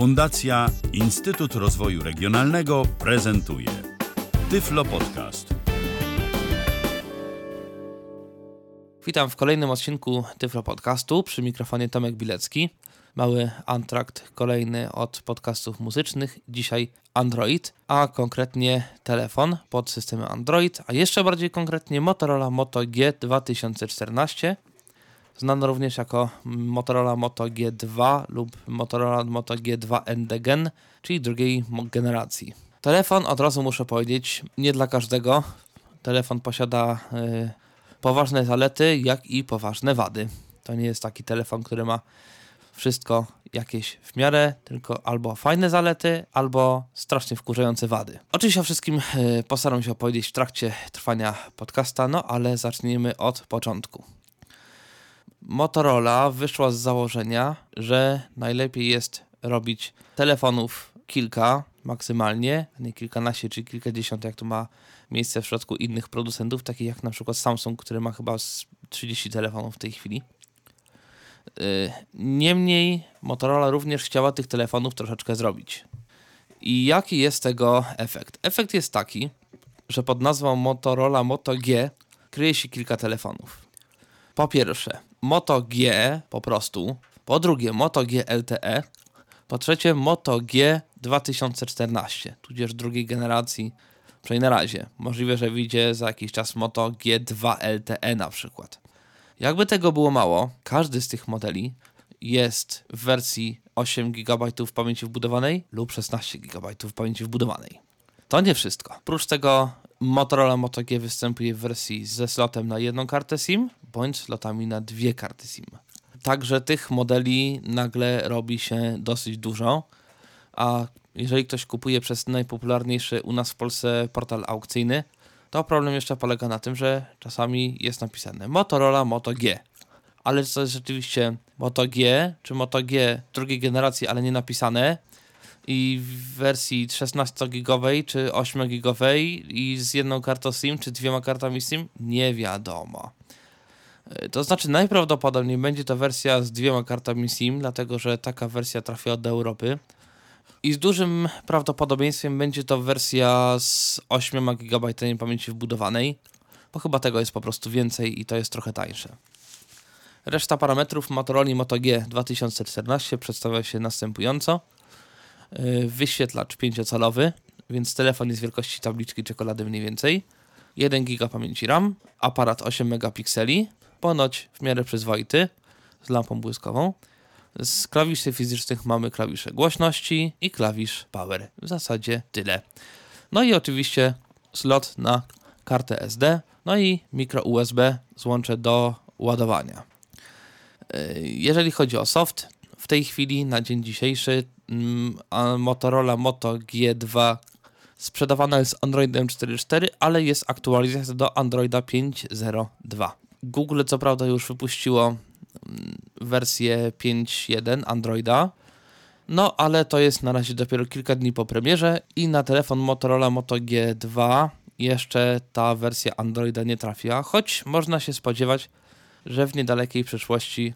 Fundacja Instytut Rozwoju Regionalnego prezentuje Tyflo Podcast. Witam w kolejnym odcinku Tyflo Podcastu. Przy mikrofonie Tomek Bilecki. Mały antrakt kolejny od podcastów muzycznych. Dzisiaj Android, a konkretnie telefon pod systemem Android, a jeszcze bardziej konkretnie Motorola Moto G 2014 znany również jako Motorola Moto G2 lub Motorola Moto G2 Endegen, czyli drugiej generacji. Telefon, od razu muszę powiedzieć, nie dla każdego. Telefon posiada y, poważne zalety, jak i poważne wady. To nie jest taki telefon, który ma wszystko jakieś w miarę, tylko albo fajne zalety, albo strasznie wkurzające wady. Oczywiście o wszystkim y, postaram się opowiedzieć w trakcie trwania podcasta, no ale zacznijmy od początku. Motorola wyszła z założenia, że najlepiej jest robić telefonów kilka maksymalnie, nie kilkanaście czy kilkadziesiąt, jak to ma miejsce w przypadku innych producentów, takich jak na przykład Samsung, który ma chyba 30 telefonów w tej chwili. Y, niemniej Motorola również chciała tych telefonów troszeczkę zrobić. I jaki jest tego efekt? Efekt jest taki, że pod nazwą Motorola Moto G kryje się kilka telefonów. Po pierwsze, Moto G po prostu, po drugie Moto G LTE, po trzecie Moto G 2014, tudzież drugiej generacji, przynajmniej na razie. Możliwe, że wyjdzie za jakiś czas Moto G2 LTE na przykład. Jakby tego było mało, każdy z tych modeli jest w wersji 8 GB pamięci wbudowanej lub 16 GB pamięci wbudowanej. To nie wszystko. Oprócz tego Motorola Moto G występuje w wersji ze slotem na jedną kartę SIM bądź slotami na dwie karty SIM. Także tych modeli nagle robi się dosyć dużo, a jeżeli ktoś kupuje przez najpopularniejszy u nas w Polsce portal aukcyjny, to problem jeszcze polega na tym, że czasami jest napisane Motorola Moto G. Ale to jest rzeczywiście Moto G czy Moto G drugiej generacji, ale nie napisane, i w wersji 16-gigowej czy 8-gigowej i z jedną kartą SIM czy dwiema kartami SIM? Nie wiadomo. E, to znaczy najprawdopodobniej będzie to wersja z dwiema kartami SIM, dlatego że taka wersja trafiła do Europy. I z dużym prawdopodobieństwem będzie to wersja z 8 GB pamięci wbudowanej, bo chyba tego jest po prostu więcej i to jest trochę tańsze. Reszta parametrów Motorola Moto G 2014 przedstawia się następująco. Y, wyświetlacz 5-calowy, więc telefon jest wielkości tabliczki czekolady mniej więcej. 1 GB pamięci RAM, aparat 8 megapikseli, ponoć w miarę przyzwoity, z lampą błyskową. Z klawiszy fizycznych mamy klawisze głośności i klawisz power. W zasadzie tyle. No i oczywiście slot na kartę SD, no i mikro USB złącze do ładowania. Y, jeżeli chodzi o soft, w tej chwili na dzień dzisiejszy Mm, Motorola Moto G2 sprzedawana jest Androidem 4.4, ale jest aktualizacja do Androida 5.0.2. Google co prawda już wypuściło mm, wersję 5.1 Androida, no ale to jest na razie dopiero kilka dni po premierze i na telefon Motorola Moto G2 jeszcze ta wersja Androida nie trafiła, choć można się spodziewać, że w niedalekiej przyszłości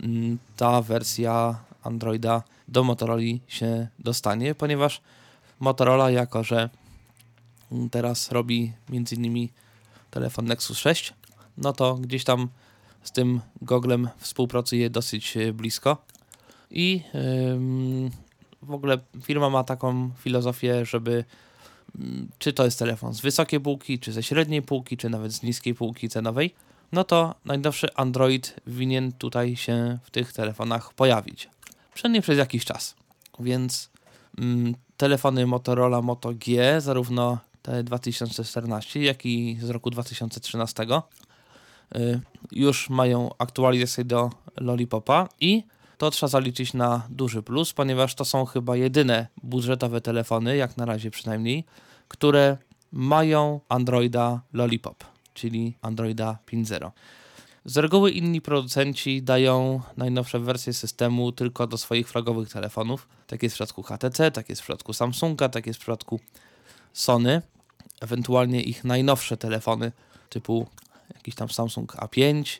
mm, ta wersja Androida do Motorola się dostanie, ponieważ Motorola, jako że teraz robi m.in. telefon Nexus 6, no to gdzieś tam z tym goglem współpracuje dosyć e, blisko. I w ogóle firma ma taką filozofię, żeby czy to jest telefon z wysokiej półki, czy ze średniej półki, czy nawet z niskiej półki cenowej, no to najnowszy Android winien tutaj się w tych telefonach pojawić przynajmniej przez jakiś czas. Więc mm, telefony Motorola Moto G, zarówno te 2014, jak i z roku 2013, y, już mają aktualizację do Lollipopa i to trzeba zaliczyć na duży plus, ponieważ to są chyba jedyne budżetowe telefony, jak na razie przynajmniej, które mają Androida Lollipop, czyli Androida 5.0. Z reguły inni producenci dają najnowsze wersje systemu tylko do swoich flagowych telefonów. Tak jest w przypadku HTC, tak jest w przypadku Samsunga, tak jest w przypadku Sony. Ewentualnie ich najnowsze telefony typu jakiś tam Samsung A5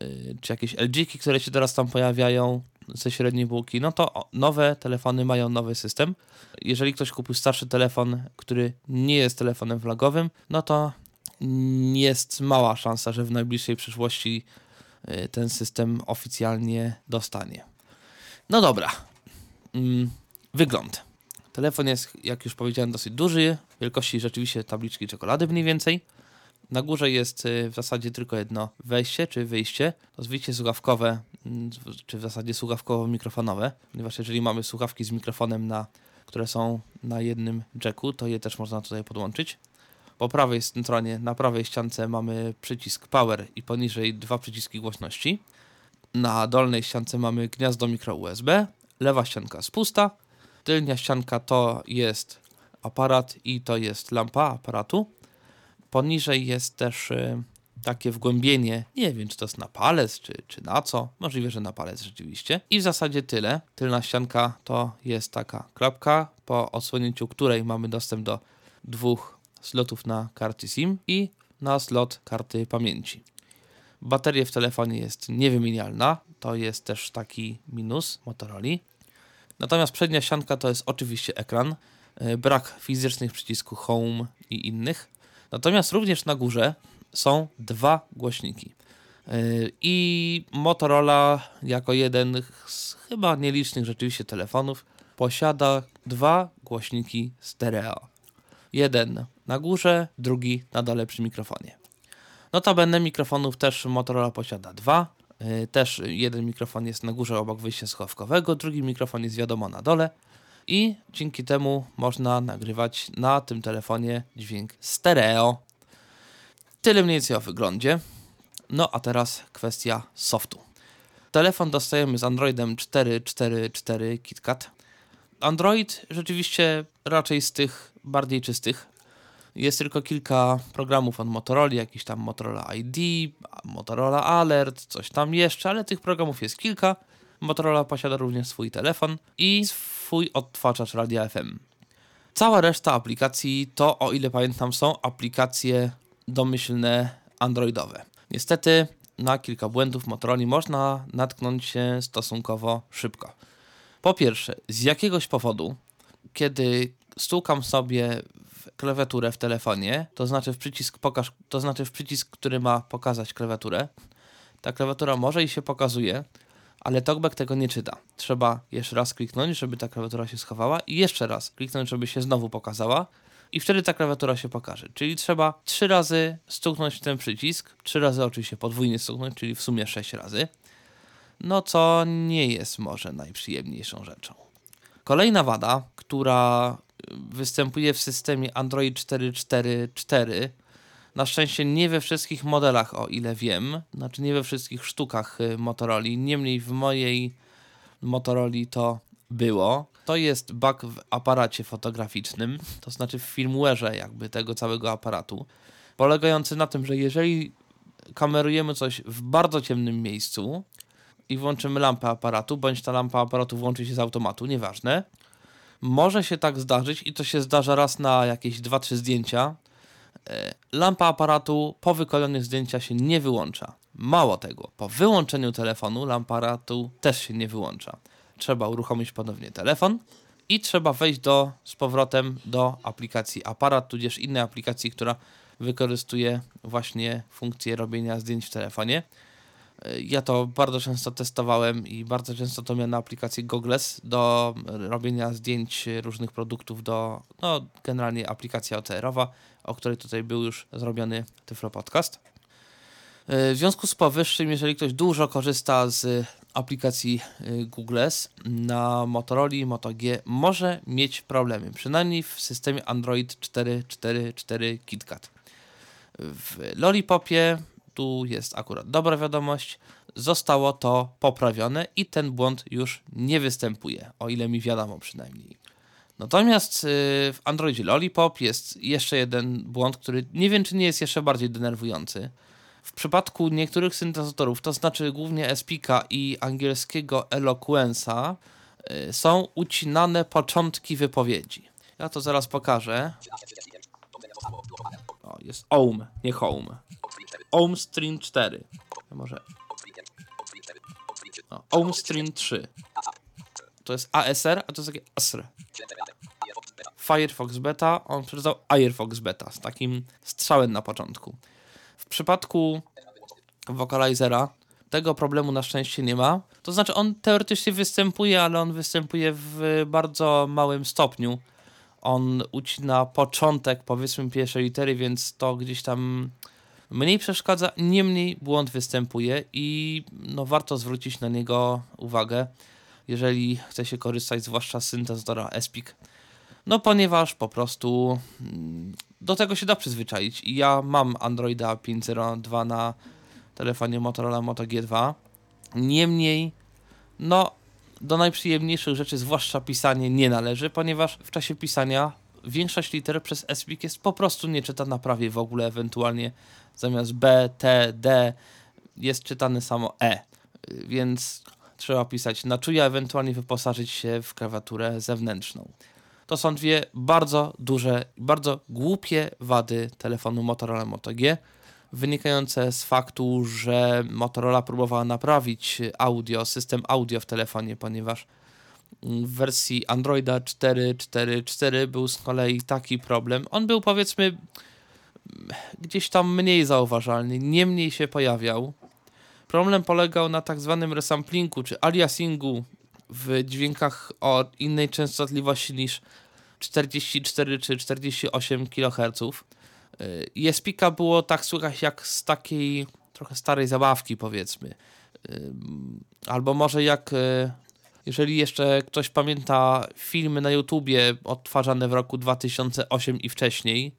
yy, czy jakieś LG, które się teraz tam pojawiają. ze średniej półki, no to nowe telefony mają nowy system. Jeżeli ktoś kupił starszy telefon, który nie jest telefonem flagowym, no to jest mała szansa, że w najbliższej przyszłości y, ten system oficjalnie dostanie. No dobra. Mm, Wygląd. Telefon jest, jak już powiedziałem, dosyć duży, wielkości rzeczywiście tabliczki czekolady mniej więcej. Na górze jest y, w zasadzie tylko jedno wejście czy wyjście. To wyjście słuchawkowe, mm, czy w zasadzie słuchawkowo-mikrofonowe, ponieważ jeżeli mamy słuchawki z mikrofonem, na, które są na jednym jacku, to je też można tutaj podłączyć. Po prawej stronie, na prawej ściance mamy przycisk power i poniżej dwa przyciski głośności. Na dolnej ściance mamy gniazdo mikro USB, lewa ścianka jest pusta, tylnia ścianka to jest aparat i to jest lampa aparatu. Poniżej jest też y, takie wgłębienie, nie wiem czy to jest na palec, czy, czy na co, możliwe, że na palec rzeczywiście. I w zasadzie tyle. Tylna ścianka to jest taka klapka, po odsłonięciu której mamy dostęp do dwóch slotów na karty SIM i na slot karty pamięci. Bateria w telefonie jest niewymienialna, to jest też taki minus Motorola. Natomiast przednia ścianka to jest oczywiście ekran, y, brak fizycznych przycisków Home i innych. Natomiast również na górze są dwa głośniki. Y, I Motorola, jako jeden z chyba nielicznych rzeczywiście telefonów, posiada dwa głośniki stereo. Jeden na górze, drugi na dole przy mikrofonie. Notabene mikrofonów też Motorola posiada dwa. Y, Też jeden mikrofon jest na górze obok wyjścia słuchawkowego, drugi mikrofon jest wiadomo na dole i dzięki temu można nagrywać na tym telefonie dźwięk stereo. Tyle mniej więcej o wyglądzie. No a teraz kwestia softu. Telefon dostajemy z Androidem 4.4.4 KitKat. Android rzeczywiście raczej z tych bardziej czystych. Jest tylko kilka programów od Motorola, jakiś tam Motorola ID, Motorola Alert, coś tam jeszcze, ale tych programów jest kilka. Motorola posiada również swój telefon i swój odtwarzacz radia FM. Cała reszta aplikacji to, o ile pamiętam, są aplikacje domyślne androidowe. Niestety na kilka błędów Motorola można natknąć się stosunkowo szybko. Po pierwsze, z jakiegoś powodu, kiedy stukam sobie w klawiaturę w telefonie, to znaczy w przycisk pokaż, to znaczy w przycisk, który ma pokazać klawiaturę, ta klawiatura może i się pokazuje, ale TalkBack tego nie czyta. Trzeba jeszcze raz kliknąć, żeby ta klawiatura się schowała i jeszcze raz kliknąć, żeby się znowu pokazała i wtedy ta klawiatura się pokaże. Czyli trzeba trzy razy stuknąć w ten przycisk, trzy razy oczywiście podwójnie stuknąć, czyli w sumie sześć razy. No co nie jest może najprzyjemniejszą rzeczą. Kolejna wada, która występuje w systemie Android 4.4.4, na szczęście nie we wszystkich modelach, o ile wiem, znaczy nie we wszystkich sztukach y, Motorola, niemniej w mojej Motorola to było. To jest bug w aparacie fotograficznym, to znaczy w firmware'ze jakby tego całego aparatu, polegający na tym, że jeżeli kamerujemy coś w bardzo ciemnym miejscu i włączymy lampę aparatu, bądź ta lampa aparatu włączy się z automatu, nieważne, może się tak zdarzyć i to się zdarza raz na jakieś 2-3 zdjęcia, lampa aparatu po wykonaniu zdjęcia się nie wyłącza. Mało tego, po wyłączeniu telefonu lampa aparatu też się nie wyłącza. Trzeba uruchomić ponownie telefon i trzeba wejść do, z powrotem do aplikacji aparat, tudzież innej aplikacji, która wykorzystuje właśnie funkcję robienia zdjęć w telefonie. E, Ja to bardzo często testowałem i bardzo często to miałem na aplikacji Googles do robienia zdjęć różnych produktów do, no generalnie aplikacja OCR-owa, o której tutaj był już zrobiony Tyflo Podcast. E, W związku z powyższym, jeżeli ktoś dużo korzysta z aplikacji y, Googles na Motorola Moto G, może mieć problemy, przynajmniej w systemie Android 4.4.4 KitKat. W Lollipopie tu jest akurat dobra wiadomość, zostało to poprawione i ten błąd już nie występuje, o ile mi wiadomo przynajmniej. Natomiast y, w Androidzie Lollipop jest jeszcze jeden błąd, który nie wiem, czy nie jest jeszcze bardziej denerwujący. W przypadku niektórych syntezatorów, to znaczy głównie Spika i angielskiego Eloquence'a, y, są ucinane początki wypowiedzi. Ja to zaraz pokażę. O, jest Ohm, nie Home. Ohm Stream 4. Ja Może. No, OwnStream 3. To jest ASR, a to jest takie ASR. Firefox Beta, on przeczytał Firefox Beta z takim strzałem na początku. W przypadku Vocalizera tego problemu na szczęście nie ma. To znaczy on teoretycznie występuje, ale on występuje w bardzo małym stopniu. On ucina początek, powiedzmy, pierwszej litery, więc to gdzieś tam mniej przeszkadza, niemniej błąd występuje i no, warto zwrócić na niego uwagę, jeżeli chce się korzystać zwłaszcza z syntezatora ESPIC. No ponieważ po prostu mm, do tego się da przyzwyczaić. I ja mam Androida 5.02 na telefonie Motorola Moto G2. Niemniej, no do najprzyjemniejszych rzeczy, zwłaszcza pisanie, nie należy, ponieważ w czasie pisania większość liter przez SPIC jest po prostu nie czytana prawie w ogóle, ewentualnie zamiast B, T, D jest czytane samo E. Więc trzeba pisać na czuja, ewentualnie wyposażyć się w klawiaturę zewnętrzną. To są dwie bardzo duże, bardzo głupie wady telefonu Motorola Moto G, wynikające z faktu, że Motorola próbowała naprawić audio, system audio w telefonie, ponieważ w wersji Androida 4.4.4 był z kolei taki problem. On był powiedzmy gdzieś tam mniej zauważalny, niemniej się pojawiał. Problem polegał na tak zwanym resamplingu czy aliasingu w dźwiękach o innej częstotliwości niż 44 czy 48 kHz. ESPika było tak słychać jak z takiej trochę starej zabawki powiedzmy. Albo może jak y, jeżeli jeszcze ktoś pamięta filmy na YouTubie odtwarzane w roku 2008 i wcześniej,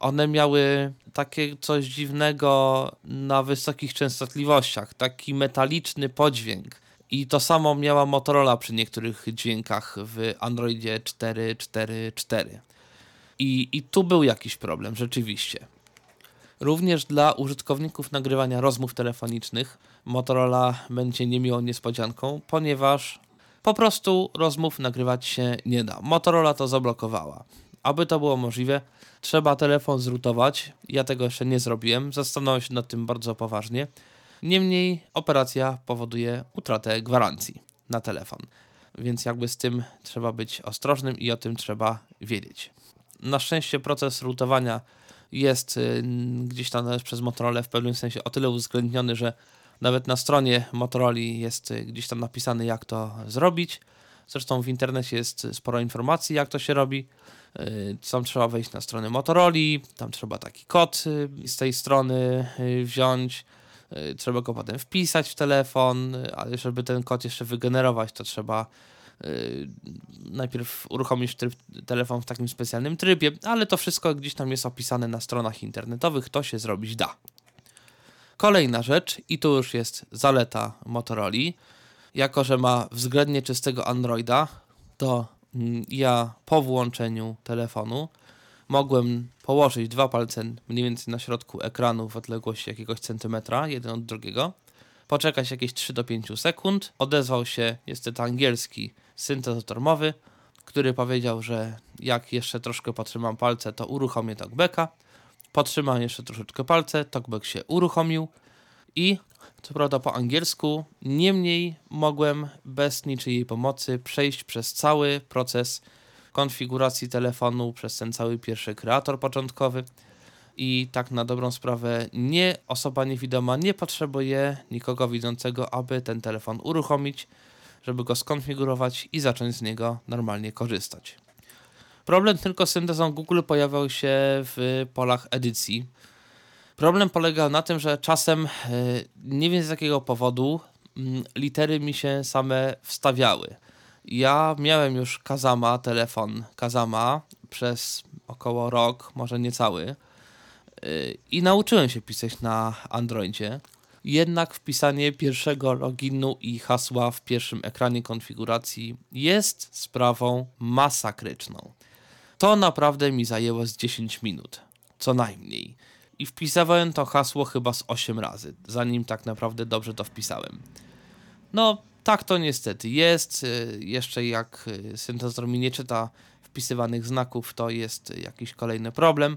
one miały takie coś dziwnego na wysokich częstotliwościach, taki metaliczny podźwięk. I to samo miała Motorola przy niektórych dźwiękach w Androidzie 4.4.4. I, I tu był jakiś problem, rzeczywiście. Również dla użytkowników nagrywania rozmów telefonicznych Motorola będzie niemiłą niespodzianką, ponieważ po prostu rozmów nagrywać się nie da. Motorola to zablokowała. Aby to było możliwe, trzeba telefon zrutować. Ja tego jeszcze nie zrobiłem, zastanawiam się nad tym bardzo poważnie. Niemniej operacja powoduje utratę gwarancji na telefon. Więc jakby z tym trzeba być ostrożnym i o tym trzeba wiedzieć. Na szczęście proces rutowania jest y, gdzieś tam przez Motorola w pewnym sensie o tyle uwzględniony, że nawet na stronie Motorola jest y, gdzieś tam napisane, jak to zrobić. Zresztą w internecie jest sporo informacji, jak to się robi. Y, tam trzeba wejść na stronę Motorola, tam trzeba taki kod z tej strony wziąć. Trzeba go potem wpisać w telefon, ale żeby ten kod jeszcze wygenerować, to trzeba Y, najpierw uruchomisz tryb, telefon w takim specjalnym trybie, ale to wszystko gdzieś tam jest opisane na stronach internetowych, to się zrobić da. Kolejna rzecz, i tu już jest zaleta Motorola, jako że ma względnie czystego Androida, to mm, ja po włączeniu telefonu mogłem położyć dwa palce mniej więcej na środku ekranu w odległości jakiegoś centymetra, jeden od drugiego, poczekać jakieś 3 do 5 sekund, odezwał się niestety angielski syntezator mowy, który powiedział, że jak jeszcze troszkę potrzymam palce, to uruchomię talkbacka. Potrzymam jeszcze troszeczkę palce, talkback się uruchomił i co prawda po angielsku, niemniej mogłem bez niczyjej pomocy przejść przez cały proces konfiguracji telefonu, przez ten cały pierwszy kreator początkowy i tak na dobrą sprawę nie osoba niewidoma nie potrzebuje nikogo widzącego, aby ten telefon uruchomić żeby go skonfigurować i zacząć z niego normalnie korzystać. Problem tylko z syntezą Google pojawiał się w polach edycji. Problem polegał na tym, że czasem, e, nie wiem z jakiego powodu, mm, litery mi się same wstawiały. Ja miałem już Kazama, telefon Kazama przez około rok, może niecały. E, I nauczyłem się pisać na Androidzie jednak wpisanie pierwszego loginu i hasła w pierwszym ekranie konfiguracji jest sprawą masakryczną. To naprawdę mi zajęło z 10 minut, co najmniej. I wpisywałem to hasło chyba z 8 razy, zanim tak naprawdę dobrze to wpisałem. No, tak to niestety jest. Jeszcze jak syntezator mi nie czyta wpisywanych znaków, to jest jakiś kolejny problem.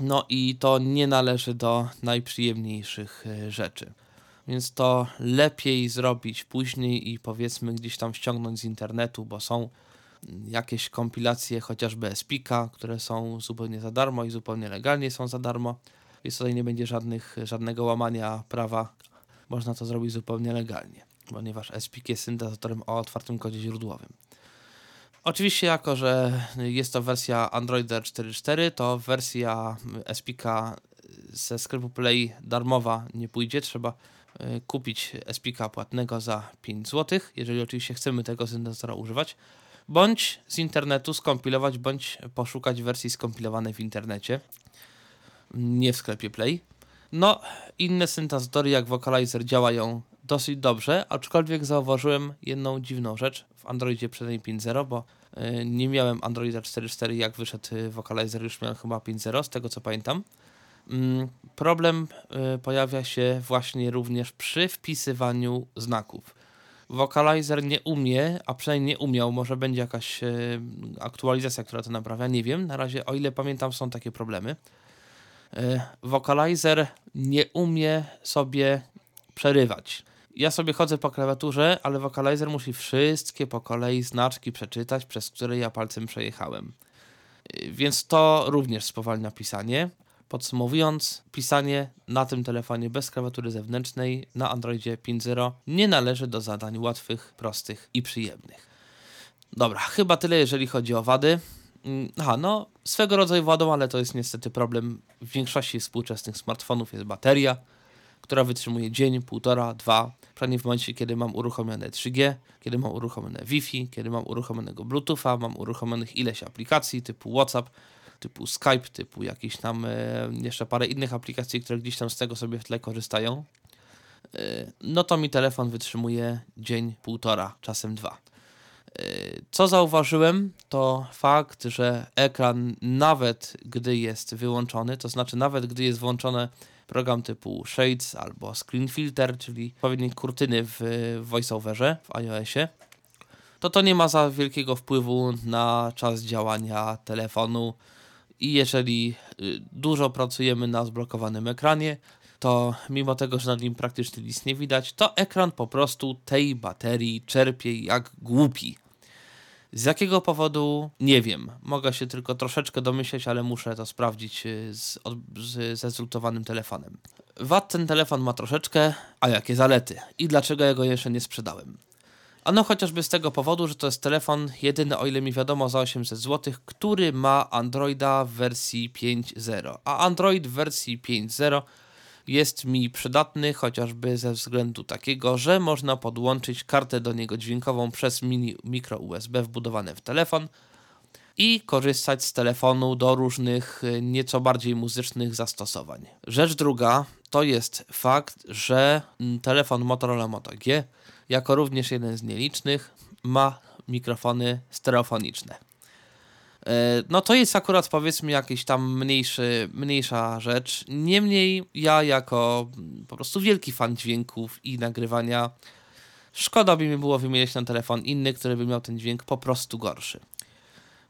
No i to nie należy do najprzyjemniejszych e, rzeczy. więc to lepiej zrobić później i powiedzmy gdzieś tam ściągnąć z internetu, bo są jakieś kompilacje chociażby Espika, które są zupełnie za darmo i zupełnie legalnie są za darmo. Więc tutaj nie będzie żadnych, żadnego łamania prawa. Można to zrobić zupełnie legalnie, ponieważ Espik jest syntezatorem o otwartym kodzie źródłowym. Oczywiście, jako że jest to wersja Androida 4.4, to wersja Espika ze sklepu Play darmowa nie pójdzie. Trzeba y, kupić Espika płatnego za 5 zł, jeżeli oczywiście chcemy tego syntezatora używać, bądź z internetu skompilować, bądź poszukać wersji skompilowanej w internecie, nie w sklepie Play. No, inne syntezatory jak Vocalizer działają dosyć dobrze, aczkolwiek zauważyłem jedną dziwną rzecz w Androidzie przynajmniej 5.0, bo y, nie miałem Androida 4.4 jak wyszedł y, Vocalizer, już miałem chyba 5.0 z tego co pamiętam. Mm, problem y, pojawia się właśnie również przy wpisywaniu znaków. Vocalizer nie umie, a przynajmniej nie umiał, może będzie jakaś aktualizacja, która to naprawia, nie wiem. Na razie, o ile pamiętam, są takie problemy. Vocalizer nie umie sobie przerywać ja sobie chodzę po klawiaturze, ale Vocalizer musi wszystkie po kolei znaczki przeczytać, przez które ja palcem przejechałem. Y, więc to również spowalnia pisanie. Podsumowując, pisanie na tym telefonie bez klawiatury zewnętrznej na Androidzie 5.0 nie należy do zadań łatwych, prostych i przyjemnych. Dobra, chyba tyle jeżeli chodzi o wady. Mm, aha, no swego rodzaju wadą, ale to jest niestety problem w większości współczesnych smartfonów jest bateria która wytrzymuje dzień, półtora, dwa, przynajmniej w momencie, kiedy mam uruchomione 3G, kiedy mam uruchomione Wi-Fi, kiedy mam uruchomionego Bluetootha, mam uruchomionych ileś aplikacji typu WhatsApp, typu Skype, typu jakieś tam e, jeszcze parę innych aplikacji, które gdzieś tam z tego sobie w tle korzystają, e, no to mi telefon wytrzymuje dzień, półtora, czasem dwa. E, co zauważyłem, to fakt, że ekran nawet gdy jest wyłączony, to znaczy nawet gdy jest włączone program typu Shades albo Screen Filter, czyli odpowiednie kurtyny w VoiceOverze w iOSie, to to nie ma za wielkiego wpływu na czas działania telefonu i jeżeli y, dużo pracujemy na zblokowanym ekranie, to mimo tego, że nad nim praktycznie nic nie widać, to ekran po prostu tej baterii czerpie jak głupi. Z jakiego powodu? Nie wiem. Mogę się tylko troszeczkę domyśleć, ale muszę to sprawdzić y, z, z, ze telefonem. Wad ten telefon ma troszeczkę, a jakie zalety? I dlaczego ja go jeszcze nie sprzedałem? Ano chociażby z tego powodu, że to jest telefon jedyny, o ile mi wiadomo, za 800 zł, który ma Androida w wersji 5.0. A Android w wersji 5.0 jest mi przydatny chociażby ze względu takiego, że można podłączyć kartę do niego dźwiękową przez mini mikro USB wbudowane w telefon i korzystać z telefonu do różnych y, nieco bardziej muzycznych zastosowań. Rzecz druga to jest fakt, że mm, telefon Motorola Moto G, jako również jeden z nielicznych, ma mikrofony stereofoniczne. E, no to jest akurat powiedzmy jakiś tam mniejszy, mniejsza rzecz. Niemniej ja jako po prostu wielki fan dźwięków i nagrywania szkoda by mi było wymieniać na telefon inny, który by miał ten dźwięk po prostu gorszy.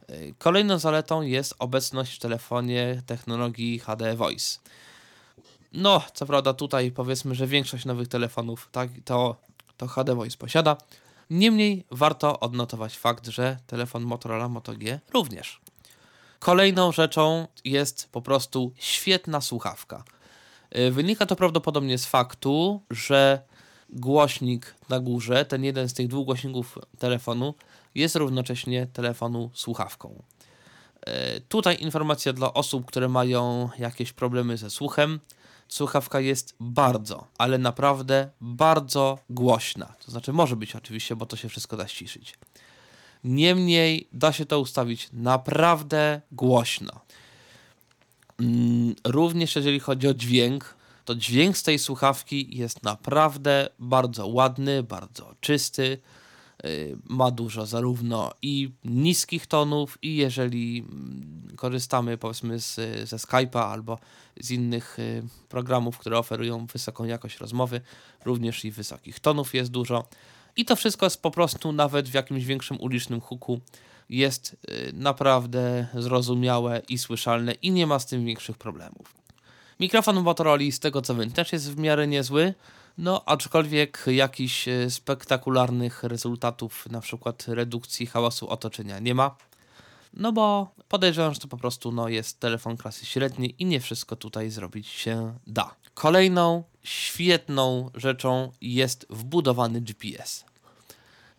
E, kolejną zaletą jest obecność w telefonie technologii HD Voice. No, co prawda tutaj powiedzmy, że większość nowych telefonów tak, to, to HD Voice posiada, Niemniej warto odnotować fakt, że telefon Motorola Moto G również. Kolejną rzeczą jest po prostu świetna słuchawka. Y, wynika to prawdopodobnie z faktu, że głośnik na górze, ten jeden z tych dwóch głośników telefonu, jest równocześnie telefonu słuchawką. Y, tutaj informacja dla osób, które mają jakieś problemy ze słuchem słuchawka jest bardzo, ale naprawdę bardzo głośna. To znaczy może być oczywiście, bo to się wszystko da ściszyć. Niemniej da się to ustawić naprawdę głośno. Mm, również jeżeli chodzi o dźwięk, to dźwięk z tej słuchawki jest naprawdę bardzo ładny, bardzo czysty. Y, ma dużo zarówno i niskich tonów, i jeżeli mm, korzystamy powiedzmy z, ze Skype'a albo z innych y, programów, które oferują wysoką jakość rozmowy, również i wysokich tonów jest dużo. I to wszystko jest po prostu nawet w jakimś większym ulicznym huku jest y, naprawdę zrozumiałe i słyszalne i nie ma z tym większych problemów. Mikrofon Motorola z tego co wiem też jest w miarę niezły. No, aczkolwiek jakichś e, spektakularnych rezultatów, na przykład redukcji hałasu otoczenia nie ma. No bo podejrzewam, że to po prostu no, jest telefon klasy średniej i nie wszystko tutaj zrobić się da. Kolejną świetną rzeczą jest wbudowany GPS.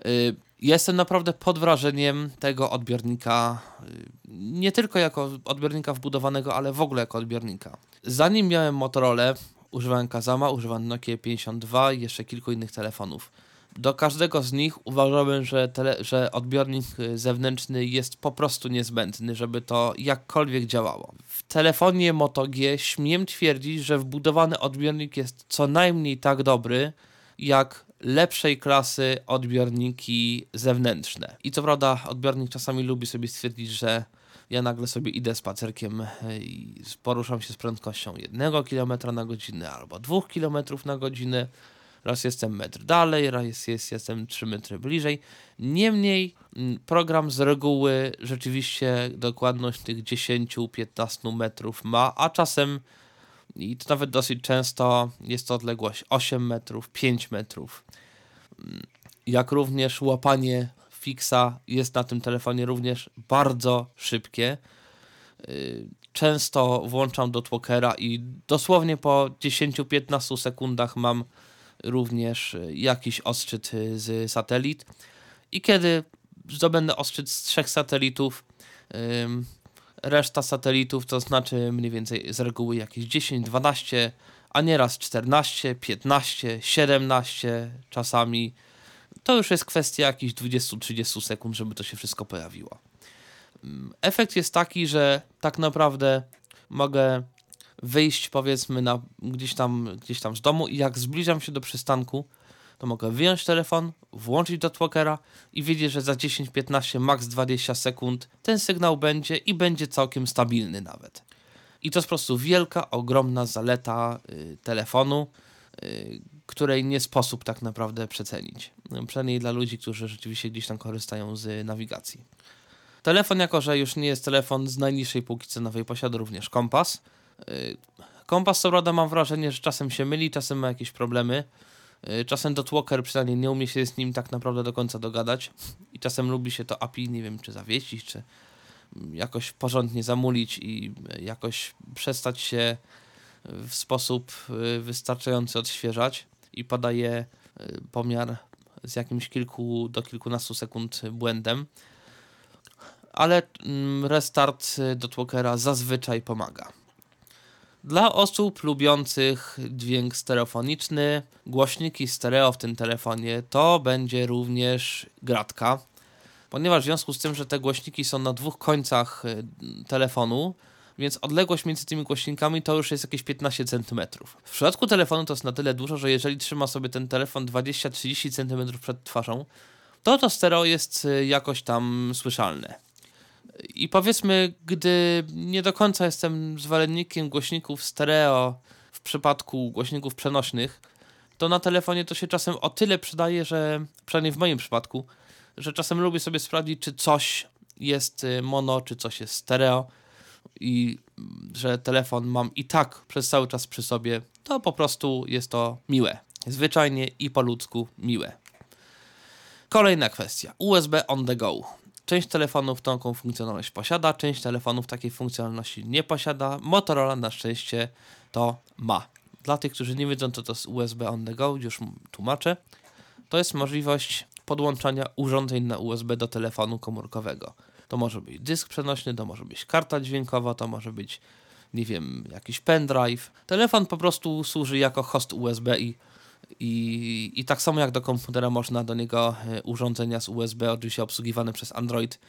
Y, jestem naprawdę pod wrażeniem tego odbiornika, y, nie tylko jako odbiornika wbudowanego, ale w ogóle jako odbiornika. Zanim miałem Motorola, używałem Kazama, używałem Nokia 52 i jeszcze kilku innych telefonów. Do każdego z nich uważałem, że, tele, że odbiornik y, zewnętrzny jest po prostu niezbędny, żeby to jakkolwiek działało. W telefonie Moto G śmiem twierdzić, że wbudowany odbiornik jest co najmniej tak dobry, jak lepszej klasy odbiorniki zewnętrzne. I co prawda, odbiornik czasami lubi sobie stwierdzić, że ja nagle sobie idę spacerkiem e, i poruszam się z prędkością 1 km na godzinę albo 2 km na godzinę. Raz jestem metr dalej, raz jest, jest, jestem 3 metry bliżej. Niemniej program z reguły rzeczywiście dokładność tych 10-15 metrów ma, a czasem i to nawet dosyć często jest to odległość 8 metrów, 5 metrów. Jak również łapanie fixa jest na tym telefonie również bardzo szybkie. Y, często włączam do Twokera i dosłownie po 10-15 sekundach mam również jakiś odczyt z satelit. I kiedy zdobędę odczyt z trzech satelitów, reszta satelitów to znaczy mniej więcej z reguły jakieś 10, 12, a nieraz 14, 15, 17 czasami. To już jest kwestia jakichś 20-30 sekund, żeby to się wszystko pojawiło. Mm, efekt jest taki, że tak naprawdę mogę wyjść powiedzmy na, gdzieś, tam, gdzieś tam z domu i jak zbliżam się do przystanku, to mogę wyjąć telefon, włączyć do Twokera i wiedzieć, że za 10, 15, max 20 sekund ten sygnał będzie i będzie całkiem stabilny nawet. I to jest po prostu wielka, ogromna zaleta y, telefonu, y, której nie sposób tak naprawdę przecenić. Przynajmniej dla ludzi, którzy rzeczywiście gdzieś tam korzystają z nawigacji. Telefon, jako że już nie jest telefon z najniższej półki cenowej, posiada również kompas. Y, kompas, co prawda, mam wrażenie, że czasem się myli, czasem ma jakieś problemy. Y, czasem Dotwalker przynajmniej nie umie się z nim tak naprawdę do końca dogadać i czasem lubi się to API, nie wiem, czy zawiesić, czy jakoś porządnie zamulić i jakoś przestać się w sposób y, wystarczający odświeżać i podaje y, pomiar z jakimś kilku do kilkunastu sekund błędem. Ale mm, restart Dotwalkera zazwyczaj pomaga. Dla osób lubiących dźwięk stereofoniczny, głośniki stereo w tym telefonie to będzie również gratka, ponieważ w związku z tym, że te głośniki są na dwóch końcach y, telefonu, więc odległość między tymi głośnikami to już jest jakieś 15 cm. W przypadku telefonu to jest na tyle dużo, że jeżeli trzyma sobie ten telefon 20-30 cm przed twarzą, to to stereo jest y, jakoś tam słyszalne. I powiedzmy, gdy nie do końca jestem zwolennikiem głośników stereo w przypadku głośników przenośnych, to na telefonie to się czasem o tyle przydaje, że przynajmniej w moim przypadku, że czasem lubię sobie sprawdzić, czy coś jest y, mono, czy coś jest stereo i że telefon mam i tak przez cały czas przy sobie, to po prostu jest to miłe. Zwyczajnie i po ludzku miłe. Kolejna kwestia. USB on the go. Część telefonów taką funkcjonalność posiada, część telefonów takiej funkcjonalności nie posiada. Motorola na szczęście to ma. Dla tych, którzy nie wiedzą, co to jest USB on the go, już tłumaczę. To jest możliwość podłączania urządzeń na USB do telefonu komórkowego. To może być dysk przenośny, to może być karta dźwiękowa, to może być, nie wiem, jakiś pendrive. Telefon po prostu służy jako host USB i i, I tak samo jak do komputera można do niego e, urządzenia z USB, oczywiście obsługiwane przez Android,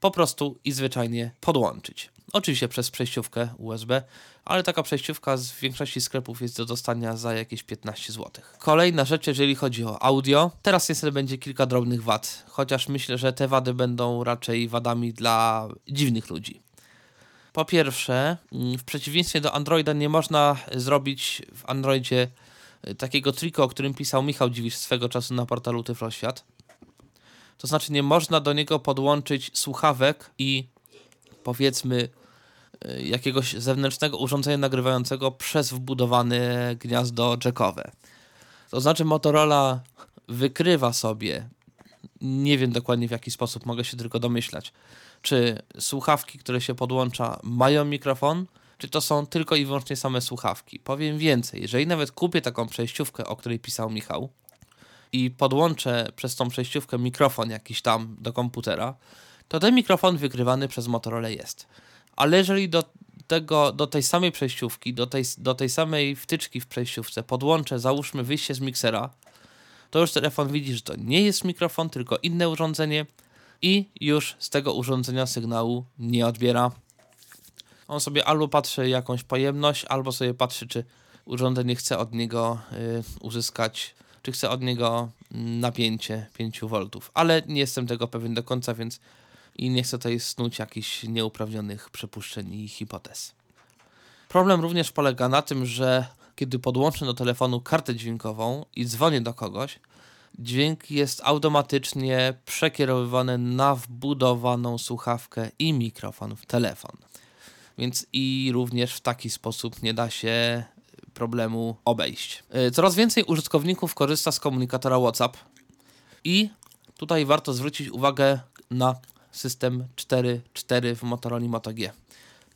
po prostu i zwyczajnie podłączyć. Oczywiście przez przejściówkę USB, ale taka przejściówka z większości sklepów jest do dostania za jakieś 15 zł. Kolejna rzecz, jeżeli chodzi o audio. Teraz niestety będzie kilka drobnych wad, chociaż myślę, że te wady będą raczej wadami dla dziwnych ludzi. Po pierwsze, mm, w przeciwieństwie do Androida nie można zrobić w Androidzie takiego triku, o którym pisał Michał Dziwisz swego czasu na portalu Tyfloświat. To znaczy nie można do niego podłączyć słuchawek i powiedzmy y, jakiegoś zewnętrznego urządzenia nagrywającego przez wbudowane gniazdo jackowe. To znaczy Motorola wykrywa sobie, nie wiem dokładnie w jaki sposób, mogę się tylko domyślać, czy słuchawki, które się podłącza, mają mikrofon, czy to są tylko i wyłącznie same słuchawki. Powiem więcej, jeżeli nawet kupię taką przejściówkę, o której pisał Michał, i podłączę przez tą przejściówkę mikrofon jakiś tam do komputera, to ten mikrofon wykrywany przez Motorola jest. Ale jeżeli do tego, do tej samej przejściówki, do tej, do tej samej wtyczki w przejściówce podłączę, załóżmy wyjście z miksera, to już telefon widzi, że to nie jest mikrofon, tylko inne urządzenie i już z tego urządzenia sygnału nie odbiera. On sobie albo patrzy jakąś pojemność, albo sobie patrzy, czy urządzenie chce od niego y, uzyskać, czy chce od niego napięcie 5 V. Ale nie jestem tego pewien do końca, więc i nie chcę tutaj snuć jakichś nieuprawnionych przypuszczeń i hipotez. Problem również polega na tym, że kiedy podłączę do telefonu kartę dźwiękową i dzwonię do kogoś, dźwięk jest automatycznie przekierowywany na wbudowaną słuchawkę i mikrofon w telefon. Więc i również w taki sposób nie da się problemu obejść. Y, coraz więcej użytkowników korzysta z komunikatora WhatsApp i tutaj warto zwrócić uwagę na system 4.4 w Motorola Moto G.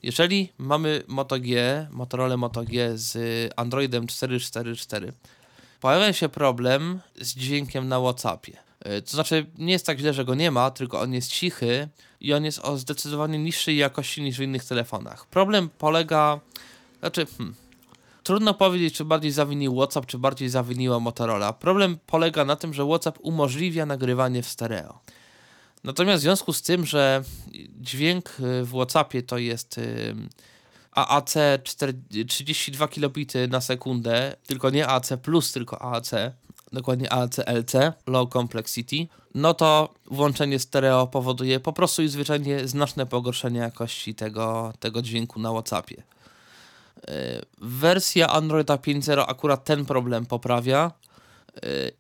Jeżeli mamy Moto G, Motorola Moto G z Androidem 4.4.4, pojawia się problem z dźwiękiem na WhatsAppie. E, to znaczy, nie jest tak źle, że go nie ma, tylko on jest cichy i on jest o zdecydowanie niższej jakości niż w innych telefonach. Problem polega, znaczy, hmm, trudno powiedzieć, czy bardziej zawinił WhatsApp, czy bardziej zawiniła Motorola. Problem polega na tym, że WhatsApp umożliwia nagrywanie w stereo. Natomiast w związku z tym, że dźwięk y, w WhatsAppie to jest y, AAC 32 kilobity na sekundę, tylko nie plus, tylko AAC, dokładnie AAC LC, Low Complexity, no to włączenie stereo powoduje po prostu i zwyczajnie znaczne pogorszenie jakości tego, tego dźwięku na WhatsAppie. Y, wersja Androida 5.0 akurat ten problem poprawia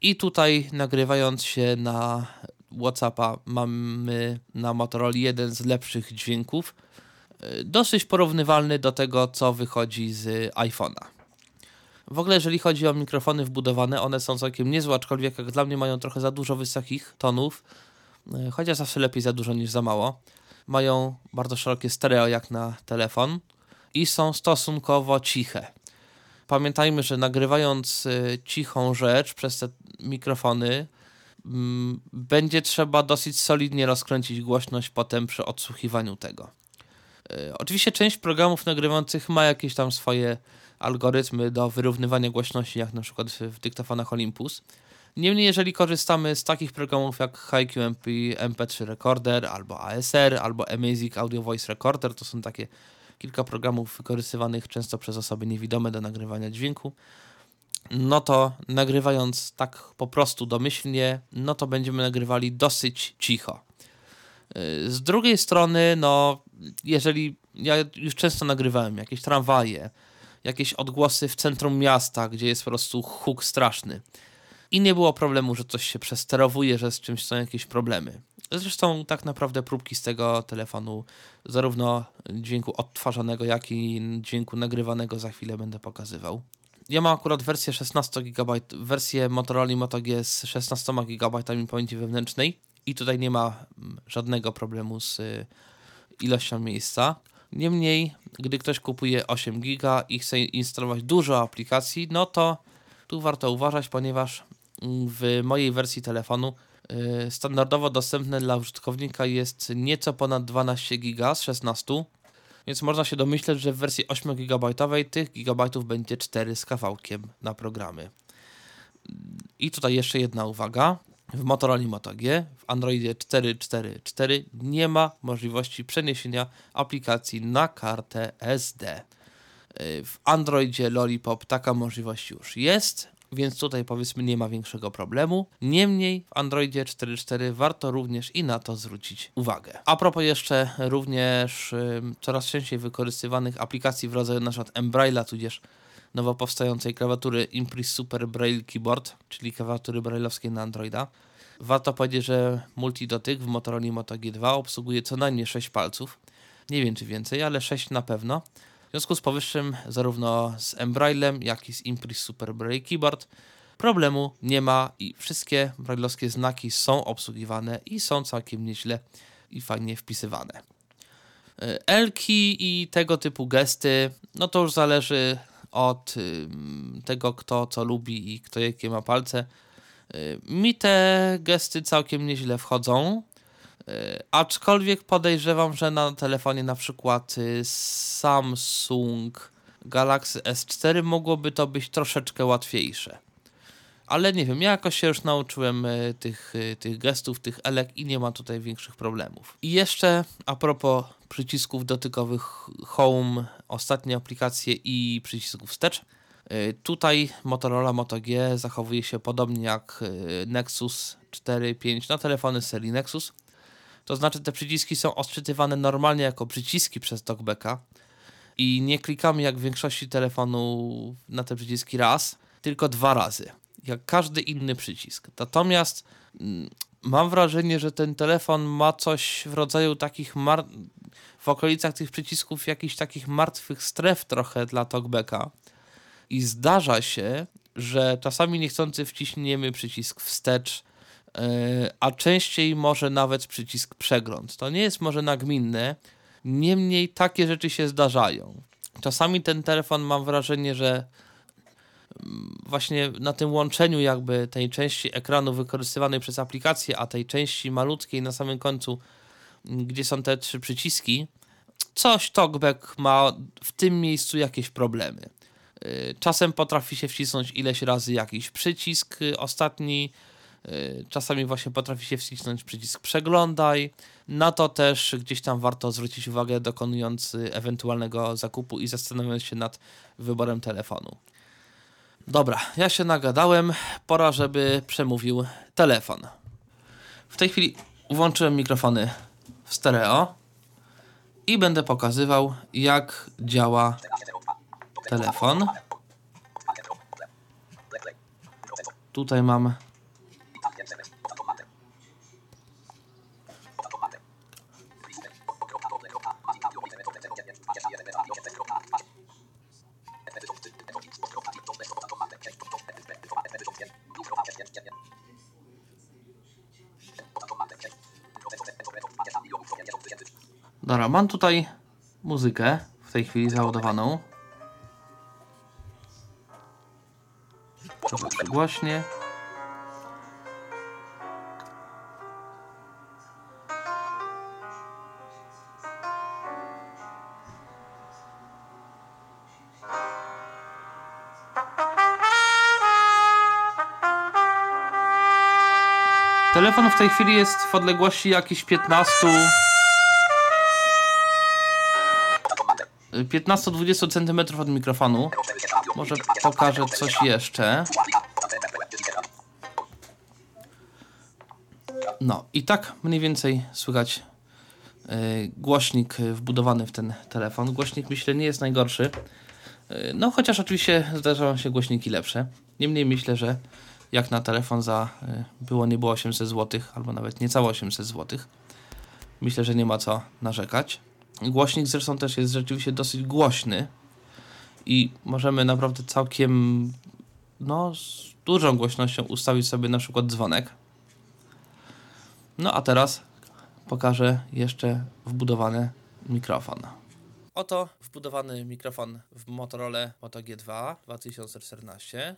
i tutaj nagrywając się na WhatsAppa mamy na Motorola jeden z lepszych dźwięków, e, dosyć porównywalny do tego, co wychodzi z iPhone'a. W ogóle, jeżeli chodzi o mikrofony wbudowane, one są całkiem niezłe, aczkolwiek jak dla mnie mają trochę za dużo wysokich tonów, e, chociaż zawsze lepiej za dużo niż za mało. Mają bardzo szerokie stereo jak na telefon i są stosunkowo ciche. Pamiętajmy, że nagrywając e, cichą rzecz przez te mikrofony, będzie trzeba dosyć solidnie rozkręcić głośność potem przy odsłuchiwaniu tego. E, oczywiście część programów nagrywających ma jakieś tam swoje algorytmy do wyrównywania głośności, jak na przykład w dyktofonach Olympus. Niemniej, jeżeli korzystamy z takich programów jak HiQMP, MP3 Recorder, albo ASR, albo Amazing Audio Voice Recorder, to są takie kilka programów wykorzystywanych często przez osoby niewidome do nagrywania dźwięku, no to nagrywając tak po prostu domyślnie, no to będziemy nagrywali dosyć cicho. Y, z drugiej strony, no, jeżeli ja już często nagrywałem jakieś tramwaje, jakieś odgłosy w centrum miasta, gdzie jest po prostu huk straszny. I nie było problemu, że coś się przesterowuje, że z czymś są jakieś problemy. Zresztą tak naprawdę próbki z tego telefonu, zarówno dźwięku odtwarzanego, jak i dźwięku nagrywanego za chwilę będę pokazywał. Ja mam akurat wersję 16 GB, wersję Motorola Moto G z 16 GB pamięci wewnętrznej i tutaj nie ma mm, żadnego problemu z y, ilością miejsca. Niemniej, gdy ktoś kupuje 8 GB i chce instalować dużo aplikacji, no to tu warto uważać, ponieważ mm, w mojej wersji telefonu y, standardowo dostępne dla użytkownika jest nieco ponad 12 GB z 16 więc można się domyśleć, że w wersji 8 GB tych gigabajtów będzie 4 z kawałkiem na programy. I tutaj jeszcze jedna uwaga. W Motorola Moto G, w Androidzie 4.4.4 nie ma możliwości przeniesienia aplikacji na kartę SD. W Androidzie Lollipop taka możliwość już jest, więc tutaj powiedzmy nie ma większego problemu. Niemniej w Androidzie 4.4 warto również i na to zwrócić uwagę. A propos jeszcze również coraz częściej wykorzystywanych aplikacji w rodzaju np. Embraille'a, tudzież nowo powstającej klawiatury Impress Super Braille Keyboard, czyli klawiatury brailleowskiej na Androida. Warto powiedzieć, że multidotyk w Motorola Moto G2 obsługuje co najmniej 6 palców. Nie wiem czy więcej, ale 6 na pewno. Związku z powyższym, zarówno z Embraillem, jak i z Impress Super Braille Keyboard problemu nie ma i wszystkie brailleowskie znaki są obsługiwane i są całkiem nieźle i fajnie wpisywane. Y, Elki i tego typu gesty, no to już zależy od tego, kto co lubi i kto jakie ma palce. Y, mi te gesty całkiem nieźle wchodzą. Y, aczkolwiek podejrzewam, że na telefonie na przykład Samsung Galaxy S4 mogłoby to być troszeczkę łatwiejsze. Ale nie wiem, ja jakoś się już nauczyłem tych, tych gestów, tych elek i nie ma tutaj większych problemów. I jeszcze a propos przycisków dotykowych Home, ostatnie aplikacje i przycisków wstecz. Y, tutaj Motorola Moto G zachowuje się podobnie jak y, Nexus 4, 5 na telefony serii Nexus. To znaczy te przyciski są odczytywane normalnie jako przyciski przez TalkBacka i nie klikamy jak w większości telefonów na te przyciski raz, tylko dwa razy, jak każdy inny przycisk. Natomiast mm, mam wrażenie, że ten telefon ma coś w rodzaju takich mar- w okolicach tych przycisków jakichś takich martwych stref trochę dla talkbacka. I zdarza się, że czasami niechcący wciśniemy przycisk wstecz, a częściej może nawet przycisk przegląd. To nie jest może nagminne, niemniej takie rzeczy się zdarzają. Czasami ten telefon mam wrażenie, że mm, właśnie na tym łączeniu jakby tej części ekranu wykorzystywanej przez aplikację, a tej części malutkiej na samym końcu gdzie są te trzy przyciski, coś TalkBack ma w tym miejscu jakieś problemy. Y, czasem potrafi się wcisnąć ileś razy jakiś przycisk y, ostatni, czasami właśnie potrafi się wcisnąć przycisk przeglądaj. Na to też gdzieś tam warto zwrócić uwagę dokonując ewentualnego zakupu i zastanawiając się nad wyborem telefonu. Dobra, ja się nagadałem, pora żeby przemówił telefon. W tej chwili włączyłem mikrofony w stereo i będę pokazywał, jak działa telefon. Tutaj mam Dobra, mam tutaj muzykę w tej chwili załadowaną. Trochę. Telefon w tej chwili jest w odległości jakichś 15 15-20 cm od mikrofonu. Może pokażę coś jeszcze. No i tak mniej więcej słychać yy, głośnik wbudowany w ten telefon. Głośnik myślę nie jest najgorszy. Yy, no chociaż oczywiście zdarzają się głośniki lepsze. Niemniej myślę, że jak na telefon za yy, było nie było 800 zł albo nawet niecałe 800 zł. Myślę, że nie ma co narzekać. Głośnik zresztą też jest rzeczywiście dosyć głośny i możemy naprawdę całkiem no, z dużą głośnością ustawić sobie na przykład dzwonek. No a teraz pokażę jeszcze wbudowany mikrofon. Oto wbudowany mikrofon w Motorola Moto G2 2014.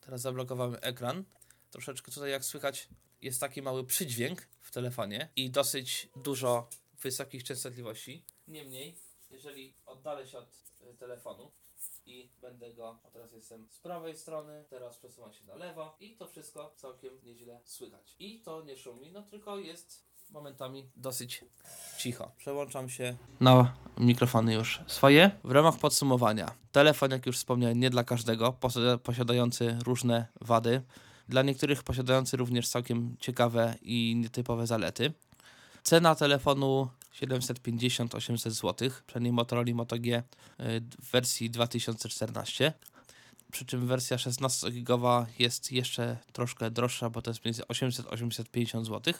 Teraz zablokowałem ekran. Troszeczkę tutaj jak słychać jest taki mały przydźwięk w telefonie i dosyć dużo wysokich częstotliwości. Niemniej, jeżeli oddalę się od y, telefonu i będę go, a teraz jestem z prawej strony, teraz przesuwam się na lewo i to wszystko całkiem nieźle słychać. I to nie szumi, no tylko jest momentami dosyć cicho. Przełączam się na mikrofony już swoje. W ramach podsumowania, telefon, jak już wspomniałem, nie dla każdego, posiadający różne wady. Dla niektórych posiadający również całkiem ciekawe i nietypowe zalety. Cena telefonu 750-800 zł, przynajmniej Motorola Moto G y, w wersji 2014. Przy czym wersja 16 gigowa jest jeszcze troszkę droższa, bo to jest między 800-850 zł,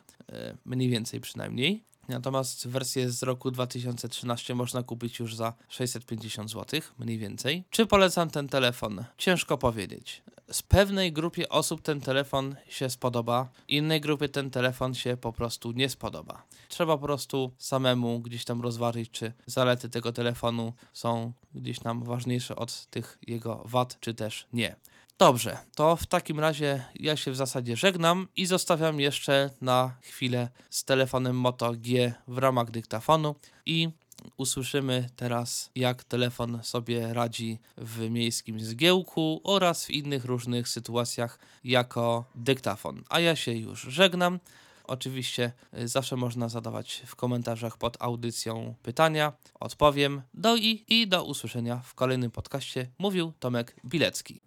mniej więcej przynajmniej. Natomiast wersję z roku 2013 można kupić już za 650 zł, mniej więcej. Czy polecam ten telefon? Ciężko powiedzieć. Z pewnej grupie osób ten telefon się spodoba, innej grupie ten telefon się po prostu nie spodoba. Trzeba po prostu samemu gdzieś tam rozważyć, czy zalety tego telefonu są gdzieś tam ważniejsze od tych jego wad, czy też nie. Dobrze, to w takim razie ja się w zasadzie żegnam i zostawiam jeszcze na chwilę z telefonem Moto G w ramach dyktafonu i usłyszymy teraz, jak telefon sobie radzi w miejskim zgiełku oraz w innych różnych sytuacjach jako dyktafon. A ja się już żegnam. Oczywiście y, zawsze można zadawać w komentarzach pod audycją pytania. Odpowiem. Do i, i do usłyszenia w kolejnym podcaście. Mówił Tomek Bilecki.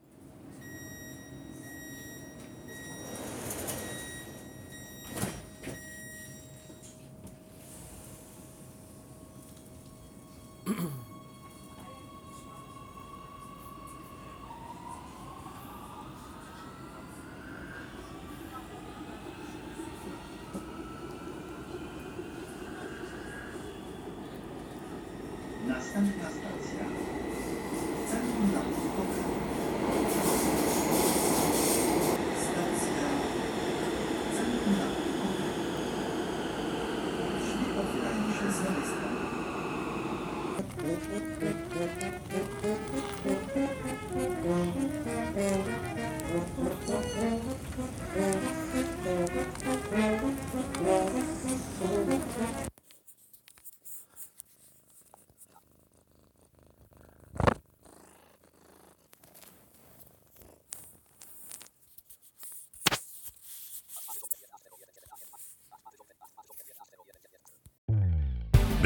三十秒。